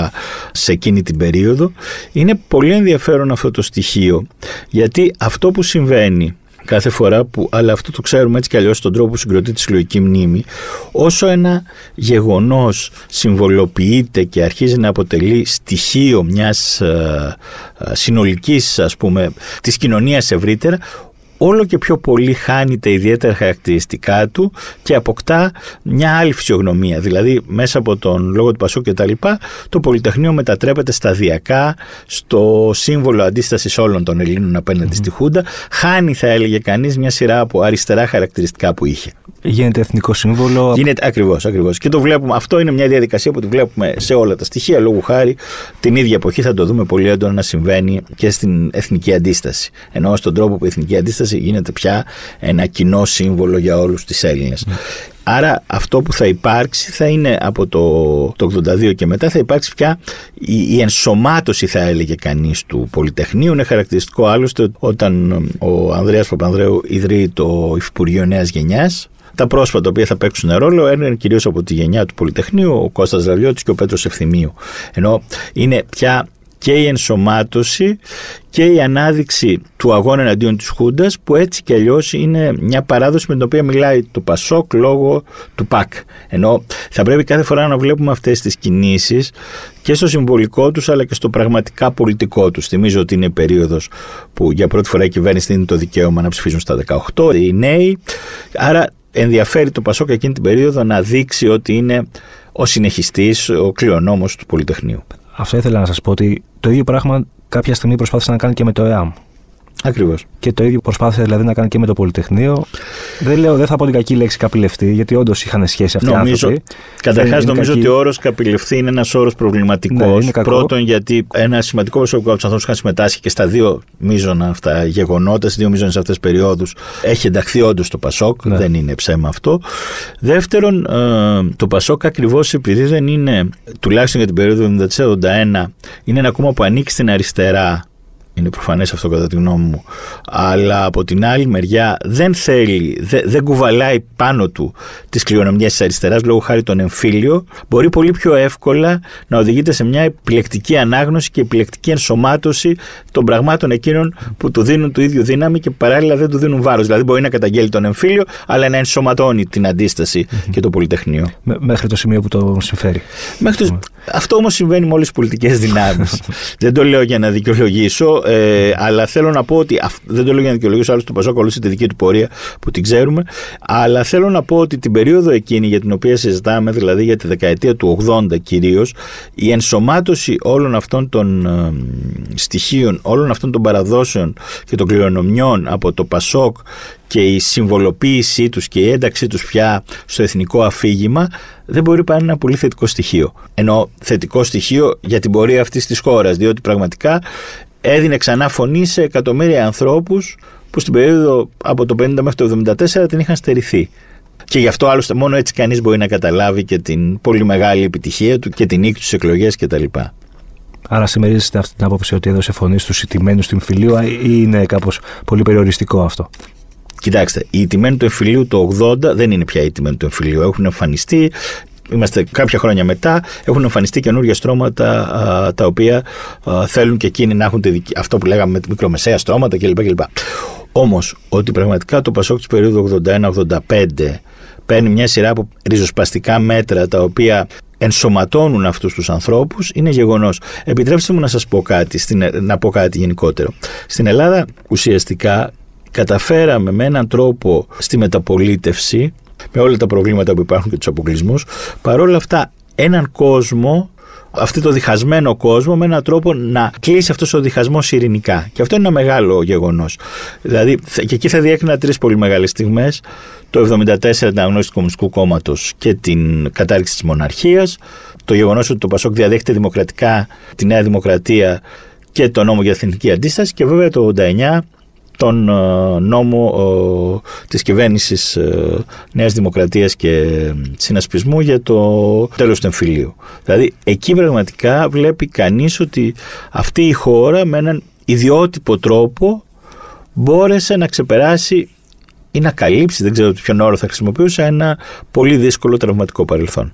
σε εκείνη την περίοδο. Είναι πολύ ενδιαφέρον αυτό το στοιχείο γιατί αυτό που συμβαίνει κάθε φορά που, αλλά αυτό το ξέρουμε έτσι κι αλλιώς στον τρόπο που συγκροτεί τη συλλογική μνήμη, όσο ένα γεγονός συμβολοποιείται και αρχίζει να αποτελεί στοιχείο μιας ε, ε συνολικής ας πούμε της κοινωνίας ευρύτερα, όλο και πιο πολύ χάνει τα ιδιαίτερα χαρακτηριστικά του και αποκτά μια άλλη φυσιογνωμία. Δηλαδή μέσα από τον λόγο του Πασόκ και τα λοιπά, το Πολυτεχνείο μετατρέπεται σταδιακά στο σύμβολο αντίστασης όλων των Ελλήνων απέναντι στη Χούντα. Χάνει θα έλεγε κανείς μια σειρά από αριστερά χαρακτηριστικά που είχε. Γίνεται εθνικό σύμβολο. Γίνεται ακριβώς, ακριβώς. Και το βλέπουμε. Αυτό είναι μια διαδικασία που τη βλέπουμε σε όλα τα στοιχεία. Λόγου χάρη, την ίδια εποχή θα το δούμε πολύ έντονα να συμβαίνει και στην εθνική αντίσταση. Ενώ στον τρόπο που η εθνική αντίσταση γίνεται πια ένα κοινό σύμβολο για όλους του Έλληνες. Άρα αυτό που θα υπάρξει θα είναι από το, το 82 και μετά θα υπάρξει πια η, η ενσωμάτωση θα έλεγε κανείς του Πολυτεχνείου. Είναι χαρακτηριστικό άλλωστε όταν ο Ανδρέας Παπανδρέου ιδρύει το Υφυπουργείο Νέας Γενιάς τα πρόσφατα τα οποία θα παίξουν ρόλο είναι κυρίως από τη γενιά του Πολυτεχνείου, ο Κώστας Ραβιώτης και ο Πέτρος Ευθυμίου. Ενώ είναι πια και η ενσωμάτωση και η ανάδειξη του αγώνα εναντίον της Χούντας που έτσι και αλλιώς είναι μια παράδοση με την οποία μιλάει το Πασόκ λόγω του ΠΑΚ. Ενώ θα πρέπει κάθε φορά να βλέπουμε αυτές τις κινήσεις και στο συμβολικό τους αλλά και στο πραγματικά πολιτικό τους. Θυμίζω ότι είναι η περίοδος που για πρώτη φορά η κυβέρνηση δίνει το δικαίωμα να ψηφίσουν στα 18 οι νέοι. Άρα ενδιαφέρει το Πασόκ εκείνη την περίοδο να δείξει ότι είναι ο συνεχιστής, ο κλειονόμος του Πολυτεχνείου. Αυτό ήθελα να σας πω ότι το ίδιο πράγμα κάποια στιγμή προσπάθησε να κάνει και με το ΕΑΜ. Ακριβώς. Και το ίδιο προσπάθησε δηλαδή να κάνει και με το Πολυτεχνείο. Δεν λέω, δεν θα πω την κακή λέξη καπηλευτή, γιατί όντως είχαν σχέση αυτοί νομίζω, οι άνθρωποι. Καταρχάς, νομίζω κακή... ότι ο όρος καπηλευτή είναι ένας όρος προβληματικός. Ναι, Πρώτον, γιατί ένα σημαντικό προσωπικό από τους ανθρώπους που είχαν συμμετάσχει και στα δύο μείζωνα αυτά γεγονότα, στι δύο μείζονε αυτές περιόδους, έχει ενταχθεί όντως το Πασόκ. Ναι. Δεν είναι ψέμα αυτό. Δεύτερον, ε, το Πασόκ ακριβώς επειδή δεν είναι, τουλάχιστον για την περίοδο 1981, είναι ένα κόμμα που ανήκει στην αριστερά είναι προφανές αυτό κατά τη γνώμη μου. Αλλά από την άλλη μεριά δεν θέλει, δεν, δεν κουβαλάει πάνω του τις κληρονομιές της αριστεράς λόγω χάρη τον εμφύλιο. Μπορεί πολύ πιο εύκολα να οδηγείται σε μια επιλεκτική ανάγνωση και επιλεκτική ενσωμάτωση των πραγμάτων εκείνων που του δίνουν το ίδιο δύναμη και παράλληλα δεν του δίνουν βάρος. Δηλαδή μπορεί να καταγγέλει τον εμφύλιο, αλλά να ενσωματώνει την αντίσταση και το Πολυτεχνείο. μέχρι το σημείο που το συμφέρει. Μέχρι το... Αυτό όμως συμβαίνει με όλες τις πολιτικές δυνάμεις. δεν το λέω για να δικαιολογήσω. Ε, αλλά θέλω να πω ότι. Δεν το λέω για να δικαιολογήσω, άλλο το Πασόκ ακολούθησε τη δική του πορεία που την ξέρουμε. Αλλά θέλω να πω ότι την περίοδο εκείνη για την οποία συζητάμε, δηλαδή για τη δεκαετία του 80 κυρίως, η ενσωμάτωση όλων αυτών των ε, στοιχείων, όλων αυτών των παραδόσεων και των κληρονομιών από το Πασόκ και η συμβολοποίησή τους και η ένταξή τους πια στο εθνικό αφήγημα δεν μπορεί να είναι ένα πολύ θετικό στοιχείο. Ενώ θετικό στοιχείο για την πορεία αυτής της χώρας, διότι πραγματικά έδινε ξανά φωνή σε εκατομμύρια ανθρώπους που στην περίοδο από το 50 μέχρι το 74 την είχαν στερηθεί. Και γι' αυτό άλλωστε μόνο έτσι κανείς μπορεί να καταλάβει και την πολύ μεγάλη επιτυχία του και την νίκη τους εκλογές κτλ. Άρα συμμερίζεστε αυτή την άποψη ότι έδωσε φωνή στους ιτημένους του εμφυλίου ή είναι κάπως πολύ περιοριστικό αυτό; Κοιτάξτε, οι ιτημένοι του εμφυλίου το 80 δεν είναι πια οι ιτημένοι του εμφυλίου. Έχουν εμφανιστεί, είμαστε κάποια χρόνια μετά, έχουν εμφανιστεί καινούργια στρώματα α, τα οποία α, θέλουν και εκείνοι να έχουν τη, αυτό που λέγαμε μικρομεσαία στρώματα κλπ. κλπ. Όμως, ότι πραγματικά το Πασόκ της περίοδου 81-85 παίρνει μια σειρά από ριζοσπαστικά μέτρα τα οποία ενσωματώνουν αυτούς τους ανθρώπους είναι γεγονός. Επιτρέψτε μου να σας πω κάτι, στην, να πω κάτι γενικότερο. Στην Ελλάδα ουσιαστικά καταφέραμε με έναν τρόπο στη μεταπολίτευση με όλα τα προβλήματα που υπάρχουν και τους αποκλεισμούς, παρόλα αυτά έναν κόσμο αυτό το διχασμένο κόσμο με έναν τρόπο να κλείσει αυτός ο διχασμός ειρηνικά. Και αυτό είναι ένα μεγάλο γεγονός. Δηλαδή, και εκεί θα διέκρινα τρεις πολύ μεγάλες στιγμές. Το 1974 την αγνώση του Κομμουνιστικού Κόμματος και την κατάρριξη της μοναρχίας. Το γεγονός ότι το Πασόκ διαδέχεται δημοκρατικά τη Νέα Δημοκρατία και το νόμο για εθνική αντίσταση. Και βέβαια το 1989 τον ε, νόμο της κυβέρνησης ε, Νέας Δημοκρατίας και συνασπισμού για το τέλος του εμφυλίου. Δηλαδή εκεί πραγματικά βλέπει κανείς ότι αυτή η χώρα με έναν ιδιότυπο τρόπο μπόρεσε να ξεπεράσει ή να καλύψει, δεν ξέρω ποιον όρο θα χρησιμοποιούσα, ένα πολύ δύσκολο τραυματικό παρελθόν.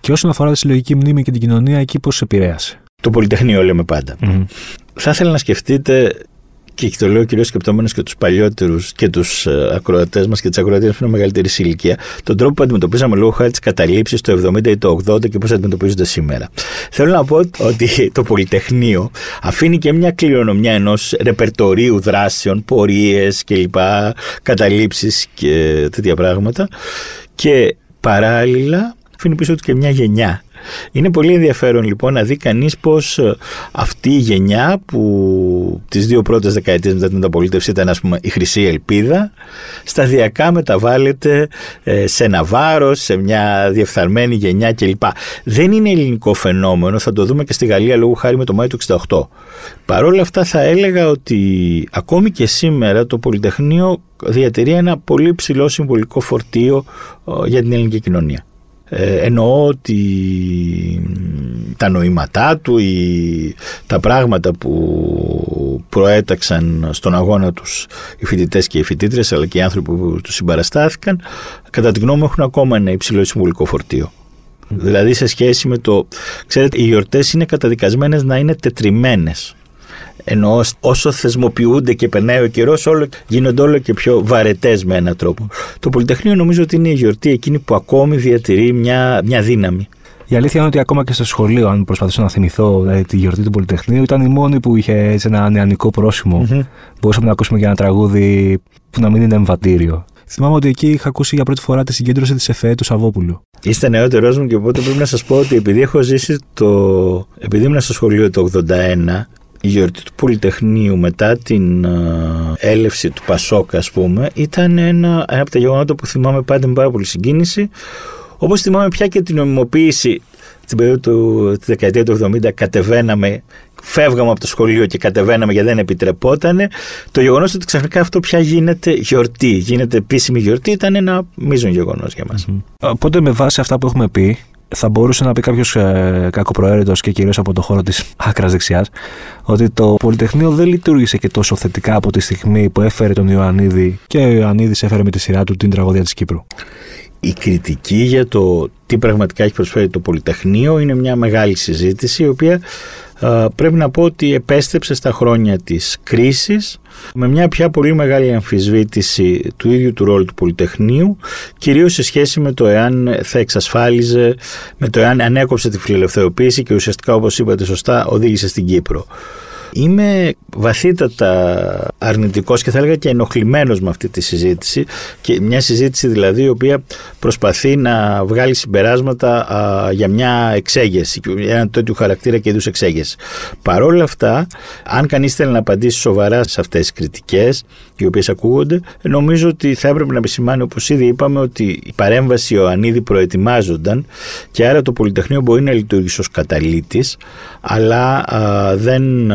Και όσον αφορά τη συλλογική μνήμη και την κοινωνία, εκεί πώς επηρέασε; Το Πολυτεχνείο λέμε πάντα. Θα ήθελα να σκεφτείτε και το λέω κυρίως σκεπτόμενος και τους παλιότερους και τους ε, ακροατές μας και τις ακροατές που είναι μεγαλύτερη ηλικία, τον τρόπο που αντιμετωπίζαμε λόγω χάρη τι καταλήψει το 70 ή το 80 και πώς αντιμετωπίζονται σήμερα. Θέλω να πω ότι το Πολυτεχνείο αφήνει και μια κληρονομιά ενός ρεπερτορίου δράσεων, πορείες κλπ. Καταλήψεις και τέτοια πράγματα. Και παράλληλα αφήνει πίσω του και μια γενιά είναι πολύ ενδιαφέρον λοιπόν να δει κανείς πως ε, αυτή η γενιά που τις δύο πρώτες δεκαετίες μετά την μεταπολίτευση ήταν ας πούμε η χρυσή ελπίδα σταδιακά μεταβάλλεται ε, σε ένα βάρος, σε μια διεφθαρμένη γενιά κλπ. Δεν είναι ελληνικό φαινόμενο, θα το δούμε και στη Γαλλία λόγω χάρη με το Μάιο του 68. Παρ' όλα αυτά θα έλεγα ότι ακόμη και σήμερα το Πολυτεχνείο διατηρεί ένα πολύ ψηλό συμβολικό φορτίο ε, για την ελληνική κοινωνία. Ε, εννοώ ότι τα νοήματά του, ή τα πράγματα που προέταξαν στον αγώνα τους οι φοιτητές και οι φοιτήτρε, αλλά και οι άνθρωποι που τους συμπαραστάθηκαν, κατά τη γνώμη μου έχουν ακόμα ένα υψηλό συμβολικό φορτίο. Δηλαδή σε σχέση με το... Ξέρετε, οι γιορτές είναι καταδικασμένες να είναι τετριμένες ενώ όσο θεσμοποιούνται και περνάει ο καιρός, γίνονται όλο και πιο βαρετές με έναν τρόπο. Το Πολυτεχνείο νομίζω ότι είναι η γιορτή εκείνη που ακόμη διατηρεί μια, μια δύναμη. Η αλήθεια είναι ότι ακόμα και στο σχολείο, αν προσπαθήσω να θυμηθώ δηλαδή, τη γιορτή του Πολυτεχνείου, ήταν η μόνη που είχε έτσι, ένα νεανικό πρόσημο. Mm-hmm. Μπορούσαμε να ακούσουμε και ένα τραγούδι που να μην είναι εμβατήριο. Θυμάμαι ότι εκεί είχα ακούσει για πρώτη φορά τη συγκέντρωση της ΕΦΕ του Σαββόπουλου. Είστε νεότερό μου και οπότε πρέπει να σας πω ότι επειδή έχω ζήσει το. Επειδή ήμουν στο σχολείο το 81, η γιορτή του Πολυτεχνείου μετά την ε, έλευση του Πασόκ ας πούμε ήταν ένα, ένα από τα γεγονότα που θυμάμαι πάντα με πάρα πολύ συγκίνηση όπως θυμάμαι πια και την νομιμοποίηση στην περίοδο του, τη δεκαετία του 70 κατεβαίναμε φεύγαμε από το σχολείο και κατεβαίναμε γιατί δεν επιτρεπότανε. Το γεγονός ότι ξαφνικά αυτό πια γίνεται γιορτή, γίνεται επίσημη γιορτή, ήταν ένα μείζον γεγονός για μας. Mm-hmm. Οπότε, με βάση αυτά που έχουμε πει, θα μπορούσε να πει κάποιος ε, κακοπροαίρετος και κυρίως από το χώρο της άκρας δεξιάς, ότι το Πολυτεχνείο δεν λειτουργήσε και τόσο θετικά από τη στιγμή που έφερε τον Ιωαννίδη και ο Ιωαννίδης έφερε με τη σειρά του την τραγωδία της Κύπρου. Η κριτική για το τι πραγματικά έχει προσφέρει το Πολυτεχνείο είναι μια μεγάλη συζήτηση η οποία πρέπει να πω ότι επέστρεψε στα χρόνια της κρίσης με μια πια πολύ μεγάλη αμφισβήτηση του ίδιου του ρόλου του Πολυτεχνείου κυρίως σε σχέση με το εάν θα εξασφάλιζε, με το εάν ανέκοψε τη φιλελευθερωποίηση και ουσιαστικά όπως είπατε σωστά οδήγησε στην Κύπρο. Είμαι βαθύτατα αρνητικός και θα έλεγα και ενοχλημένος με αυτή τη συζήτηση και μια συζήτηση δηλαδή η οποία προσπαθεί να βγάλει συμπεράσματα για μια εξέγεση, ένα τέτοιο χαρακτήρα και είδους εξέγεση. Παρόλα αυτά, αν κανείς θέλει να απαντήσει σοβαρά σε αυτές τις κριτικές οι οποίες ακούγονται, νομίζω ότι θα έπρεπε να επισημάνει όπως ήδη είπαμε ότι η παρέμβαση Ιωαννίδη προετοιμάζονταν και άρα το Πολυτεχνείο μπορεί να λειτουργήσει ως καταλήτης αλλά δεν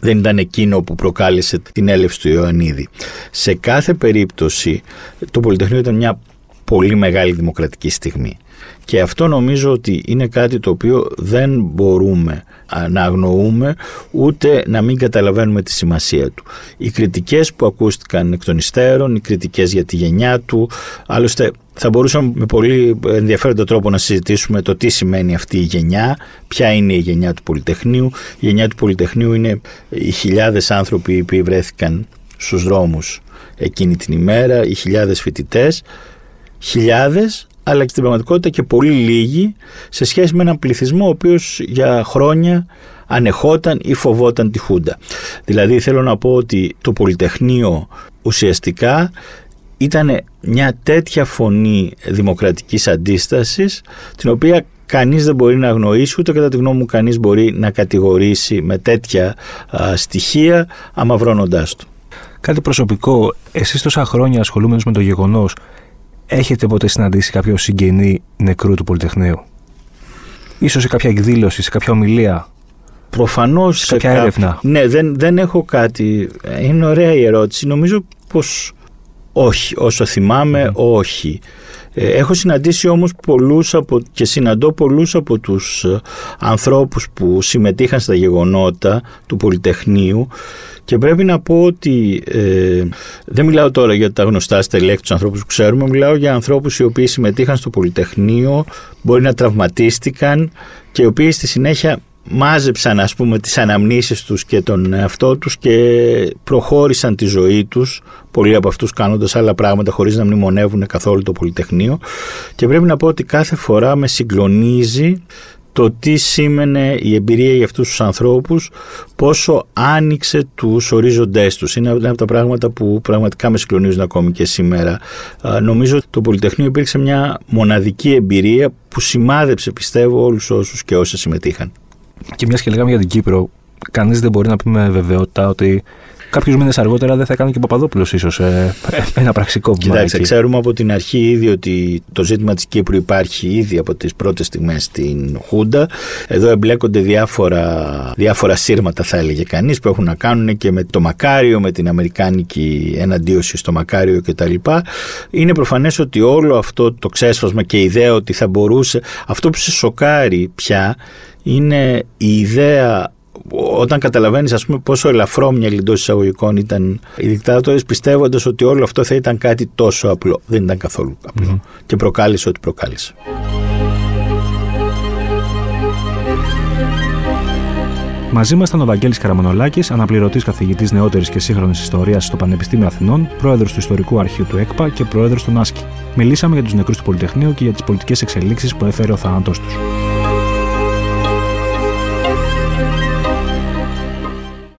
δεν ήταν εκείνο που προκάλεσε την έλευση του Ιωαννίδη. Σε κάθε περίπτωση το Πολυτεχνείο ήταν μια πολύ μεγάλη δημοκρατική στιγμή. Και αυτό νομίζω ότι είναι κάτι το οποίο δεν μπορούμε να αγνοούμε ούτε να μην καταλαβαίνουμε τη σημασία του. Οι κριτικές που ακούστηκαν εκ των υστέρων, οι κριτικές για τη γενιά του, άλλωστε θα μπορούσαμε με πολύ ενδιαφέροντα τρόπο να συζητήσουμε το τι σημαίνει αυτή η γενιά, ποια είναι η γενιά του Πολυτεχνείου. Η γενιά του Πολυτεχνείου είναι οι χιλιάδες άνθρωποι που βρέθηκαν στους δρόμους εκείνη την ημέρα, οι χιλιάδες φοιτητές, χιλιάδες αλλά και στην πραγματικότητα και πολύ λίγοι σε σχέση με έναν πληθυσμό ο οποίος για χρόνια ανεχόταν ή φοβόταν τη Χούντα. Δηλαδή θέλω να πω ότι το Πολυτεχνείο ουσιαστικά ήταν μια τέτοια φωνή δημοκρατικής αντίστασης την οποία κανείς δεν μπορεί να αγνοήσει ούτε κατά τη γνώμη μου κανείς μπορεί να κατηγορήσει με τέτοια στοιχεία αμαυρώνοντάς του. Κάτι προσωπικό, εσείς τόσα χρόνια ασχολούμενος με το γεγονός Έχετε ποτέ συναντήσει κάποιο συγγενή νεκρού του Πολυτεχνείου; Ίσως σε κάποια εκδήλωση, σε κάποια ομιλία; Προφανώς σε κάποια έρευνα; Ναι, δεν, δεν έχω κάτι. Είναι ωραία η ερώτηση. Νομίζω πως όχι. Όσο θυμάμαι, όχι. Ε, έχω συναντήσει όμως πολλούς από, και συναντώ πολλούς από τους ε, ανθρώπους που συμμετείχαν στα γεγονότα του Πολυτεχνείου και πρέπει να πω ότι ε, δεν μιλάω τώρα για τα γνωστά στελέχη τους ανθρώπους που ξέρουμε, μιλάω για ανθρώπους οι οποίοι συμμετείχαν στο Πολυτεχνείο, μπορεί να τραυματίστηκαν και οι οποίοι στη συνέχεια μάζεψαν ας πούμε τις αναμνήσεις τους και τον εαυτό τους και προχώρησαν τη ζωή τους πολλοί από αυτούς κάνοντας άλλα πράγματα χωρίς να μνημονεύουν καθόλου το Πολυτεχνείο και πρέπει να πω ότι κάθε φορά με συγκλονίζει το τι σήμαινε η εμπειρία για αυτούς τους ανθρώπους, πόσο άνοιξε τους ορίζοντές τους. Είναι από τα πράγματα που πραγματικά με συγκλονίζουν ακόμη και σήμερα. Νομίζω ότι το Πολυτεχνείο υπήρξε μια μοναδική εμπειρία που σημάδεψε πιστεύω όλους όσους και όσοι συμμετείχαν. Και μια και λέγαμε για την Κύπρο, κανείς δεν μπορεί να πει με βεβαιότητα ότι Κάποιους μήνες αργότερα δεν θα έκανε και ο Παπαδόπουλος ίσως ε, ένα πραξικό βήμα. Κοιτάξτε, ξέρουμε από την αρχή ήδη ότι το ζήτημα της Κύπρου υπάρχει ήδη από τις πρώτες στιγμές στην Χούντα. Εδώ εμπλέκονται διάφορα, διάφορα σύρματα, θα έλεγε κανείς, που έχουν να κάνουν και με το Μακάριο, με την Αμερικάνικη εναντίωση στο Μακάριο κτλ. Είναι προφανές ότι όλο αυτό το ξέσπασμα και η ιδέα ότι θα μπορούσε. Αυτό που σε σοκάρει πια είναι η ιδέα όταν καταλαβαίνεις, ας πούμε, πόσο ελαφρόμυαλοι εντό εισαγωγικών ήταν οι δικτάτορες, πιστεύοντας ότι όλο αυτό θα ήταν κάτι τόσο απλό. Δεν ήταν καθόλου Και προκάλεσε ό,τι προκάλεσε. Μαζί μας ήταν ο Βαγγέλης Καραμανολάκη, αναπληρωτής καθηγητής νεότερης και σύγχρονης ιστορίας στο Πανεπιστήμιο Αθηνών, πρόεδρος του Ιστορικού Αρχείου του ΕΚΠΑ και πρόεδρος του ΝΑΣΚΙ. Μιλήσαμε για τους νεκρούς του Πολυτεχνείου και για τις πολιτικές εξελίξεις που έφερε ο θάνατός τους.